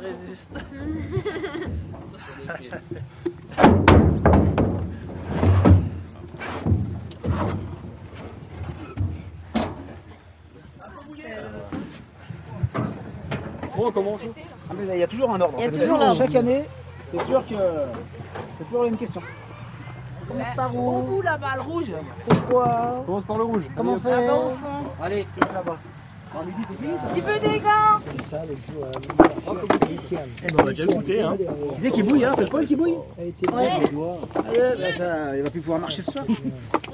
résiste. Bon, on commence. Ah, mais Il y a toujours un ordre. Il y a en fait. toujours l'ordre. Chaque année, c'est sûr que c'est toujours la même question. Commence par où? Où là-bas, le rouge Pourquoi? On commence par le rouge. Comment au fond. Allez, là-bas. Qui veut des gants On va déjà goûter, hein. Qui c'est qui bouille, hein C'est le Paul qui bouille Ouais. Allez, bah, ça, il va plus pouvoir marcher ce soir.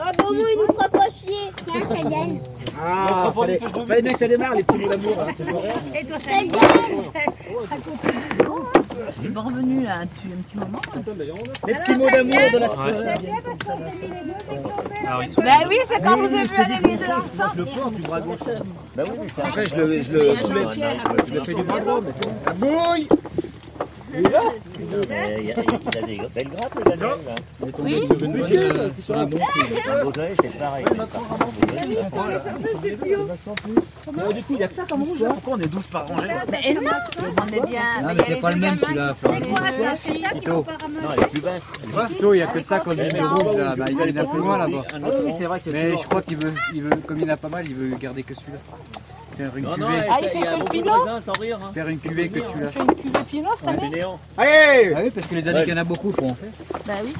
Ah bon, moi, il nous fera pas chier. Tiens, ça gagne. Ah, fallait, fallait bien que ça démarre, les petits mots d'amour. hein, toujours. Ça gagne. Je suis pas revenu là depuis un petit moment. Les petits mots d'amour de la sœur. Alors, ils sont Bah oui, c'est quand vous avez vu aller les deux ensemble. le point du bras gauche. Bah oui, après, je le, je le Je le fais du bras droit, mais c'est bon. Il y a, il y a des belles grappes, le Daniel, là. On est tombé sur une bonne, euh, sur un bon. Un Beaujolais, c'est pareil. Du coup, il y a que ça comme rouge, là Pourquoi on est 12 par rangée Mais non, on est bien. Non, mais c'est pas le même celui-là. C'est quoi ça C'est ça ramener. Non, elle est plus basse. Plutôt, il n'y a que ça qu'on dit mais rouge là. Bah, il y en a plus loin là-bas. Ah oui, c'est vrai que c'est Mais je crois qu'il veut, il comme il en a pas mal, il veut garder que celui-là. Faire une cuvée, Ah, il il y fait sans rire. Hein. faire une cuvée que celui-là. fait une cuvée pinot cette année Allez Ah oui, parce que les années qu'il y en a beaucoup qu'on fait. Bah oui.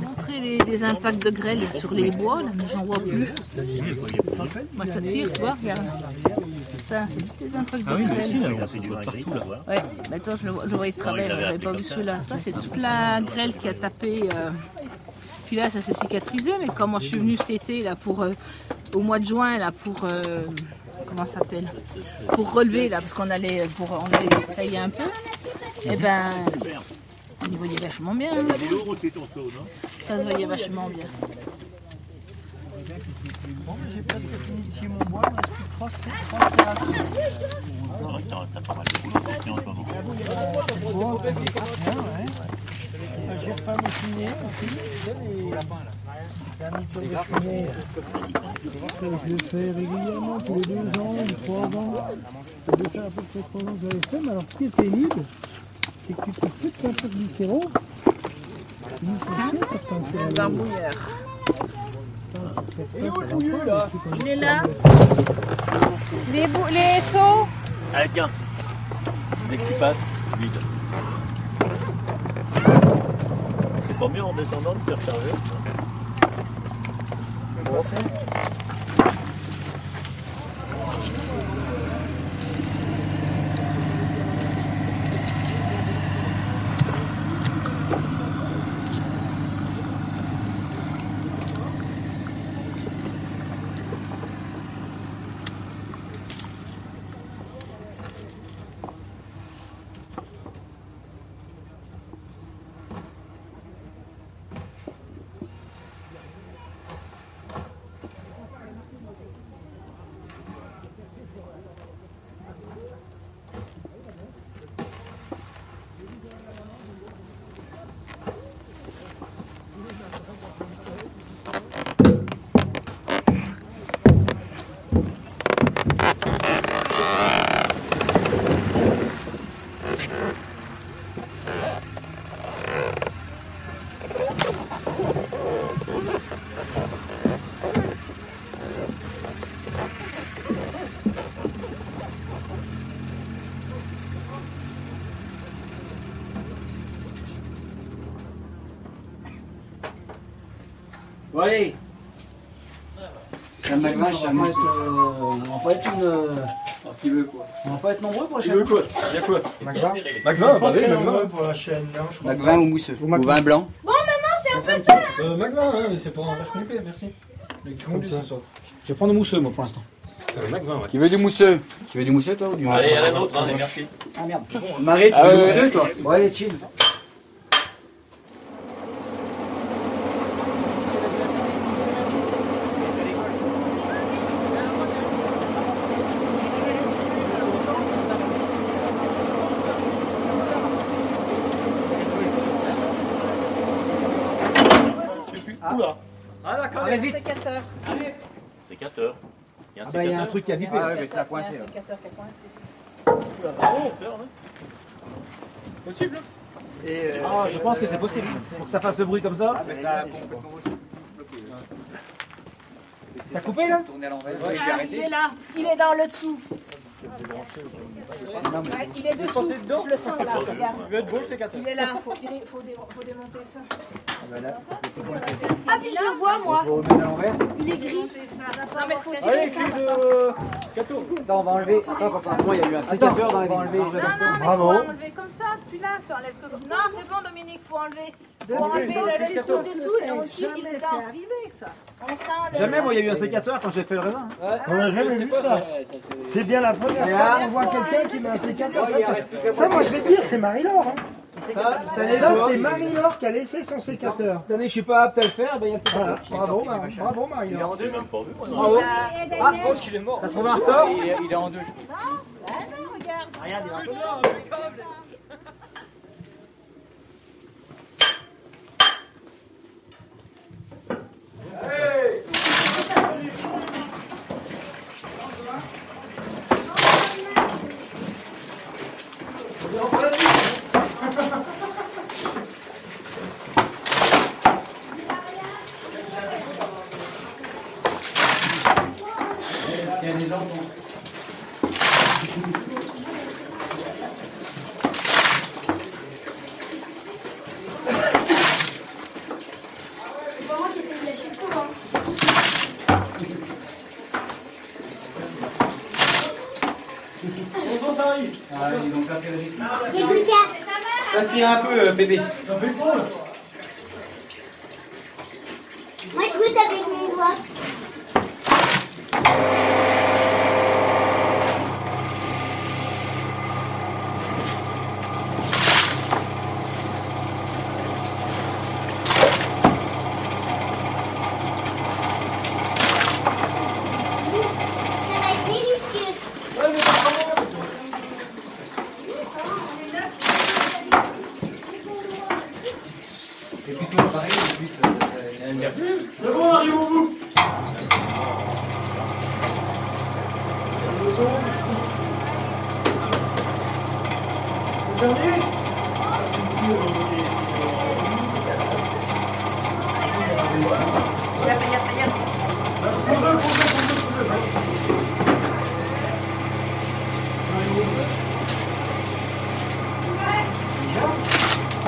Montrer les, les impacts de grêle sur les bois, là, mais j'en vois plus. Moi ça tire, tu vois, regarde. Ça, c'est tous les impacts de Ah oui, mais aussi, grêle. là, on vin partout, là. Ouais, mais toi je le, vois- je le voyais de travers, il l'avait j'avais pas vu celui-là. Toi, c'est toute la grêle qui a tapé. euh, Puis là, ça s'est cicatrisé, mais quand moi je suis venue cet été, là, pour, euh, au mois de juin, là, pour. euh, s'appelle Pour relever, là, parce qu'on allait, pour, on allait tailler un peu, et ben. On y voyait vachement bien. hein. Ça se voyait vachement bien. C'est vrai que t'as t'as pas mal de boulot aussi en ce moment. Je le fais régulièrement, tous les deux ans, trois ans. Ça doit faire à peu près trois ans que je l'avais fait. Mais alors, ce qui est pénible, c'est que tu peux plus de peinture glycéron. Il faut plus faire peinture à l'eau. Barbouilleur. Faire ça, ça va pas, et puis quand Il est là. Les, bou- les seaux. Allez, tiens. Dès que tu passes, je vide. C'est pas mieux en descendant de faire charger. Bon, allez Un magma, je on va pas être, euh, on va pas être une, euh, Qui veut quoi on va pas être nombreux pour la Tu chaîne. veux quoi Il y a quoi Magma Magma, bah oui, pour la chaîne, non, je crois. Magma ou mousseux Ou vin blanc Euh, Magma, hein, mais c'est pour un verre complet, merci. Le conduit ce soir. Je vais prendre le mousseux, moi, pour l'instant. Euh, ouais. Qui veut du mousseux Qui veut du mousseux toi ou du Allez, à la nôtre, hein, merci. Ah merde. Marie, tu Ah, veux du ouais, mousseux, toi Bon, allez, chill. Oula, Ah d'accord, Allez, vite Sécateur. sécateur. Il y a un Ah bah, il y a un sécateur. truc qui a bipé. Ah ouais, mais ça a Il y a coincé. un là. sécateur qui a coincé. Possible Et ah, je pense que c'est possible. Pour que ça fasse le bruit comme ça. Mais ça a complètement aussi bloqué. T'as coupé là Tourner à l'envers. Ouais, j'ai il arrêté. est là, il est dans le dessous. Il est dessous. Je le sens là, regarde. Il va être beau le sécateur. Il est là, faut, tirer- faut, dé- faut démonter ça. Ah, puis je le vois, moi. Il est gris. Non mais faut Allez, ça. de on va enlever. Attends, papa. Moi, il y a eu un sécateur dans la vie. Non, non, mais faut enlever comme ça. Puis là, tu enlèves comme Non, c'est bon, Dominique, faut enlever. Faut enlever le liste dessous et on tire, il est le... Jamais, moi, il y a eu un sécateur quand j'ai fait le raisin. On n'a jamais vu ça. C'est bien la première fois qu'on voit quelqu'un qui met un sécateur. Ça, ça- ça, moi, je vais te dire, c'est Marie-Laure. hein. Ça, cette année, Ça, c'est Marie-Laure qui a laissé son sécateur. cette année, je suis pas apte à le faire, ben il y a le sécateur. Bravo, bravo Marie-Laure. Bravo. Ah, je pense qu'il est mort. T'as trouvé un ressort Il est- il est en deux, je crois. C'est pas moi qui ai fait de la chanson, hein. Bonjour, ça arrive. Ah, ils ont placé le rythme. J'ai goûté à c'est ta mère. Respire un peu, euh, bébé. Ça fait drôle. Moi, je goûte avec mon doigt. Ça va être délicieux. C'est plutôt pareil, en plus. Euh, un- C'est bon, on arrive au bout. Le dernier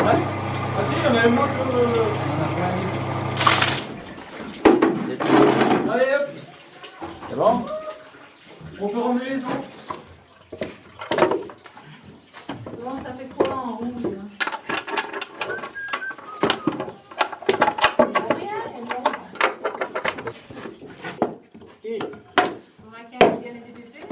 Ah si, il y en avait moins que... Allez hop C'est bon On peut ramener les os Comment ça fait quoi en rouge là Rien, c'est bon. Faudra qu'il vienne des bébés.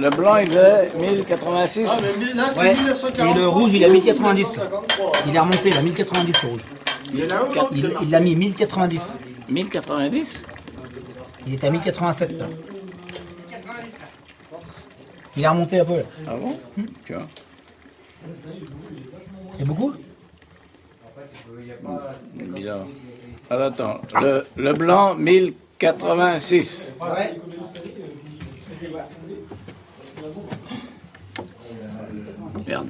Le blanc il est 1086. Ah, mais là, c'est Ouais. 1943. Et le rouge, il a 1090. Il est remonté là, 1090 le rouge. Là l'autre Il il l'a mis 1090. 1090 Il était à 1087 là. Il est remonté un peu là. Ah bon Tiens. C'est beaucoup? C'est bizarre. Alors attends, le, le blanc 1086. Ouais. Merde.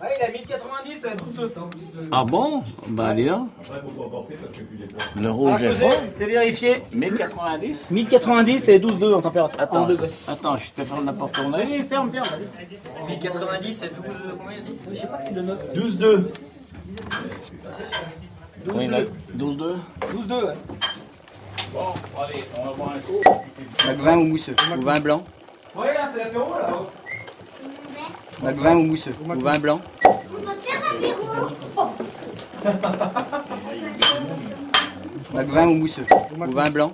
Ah, il a 1090, euh, 12 Ah bon? Ben dis donc. Le Ah, rouge est fort. C'est vérifié. 1090 1090 et 12,2 en température. En Attends, attends, je te ferme la porte tournée. Oui, ferme, ferme. 1090 et 12, combien Je sais pas si le note. 12,2. Oui, là, 12-2. 12,2, ouais. Bon, allez, on va boire un coup. Bac vin ou mousseux Ou vin blanc Ouais, là, c'est l'apéro, là. Bac vin ou mousseux Ou vin blanc On va faire l'apéro. Bac vin ou mousseux Ou vin blanc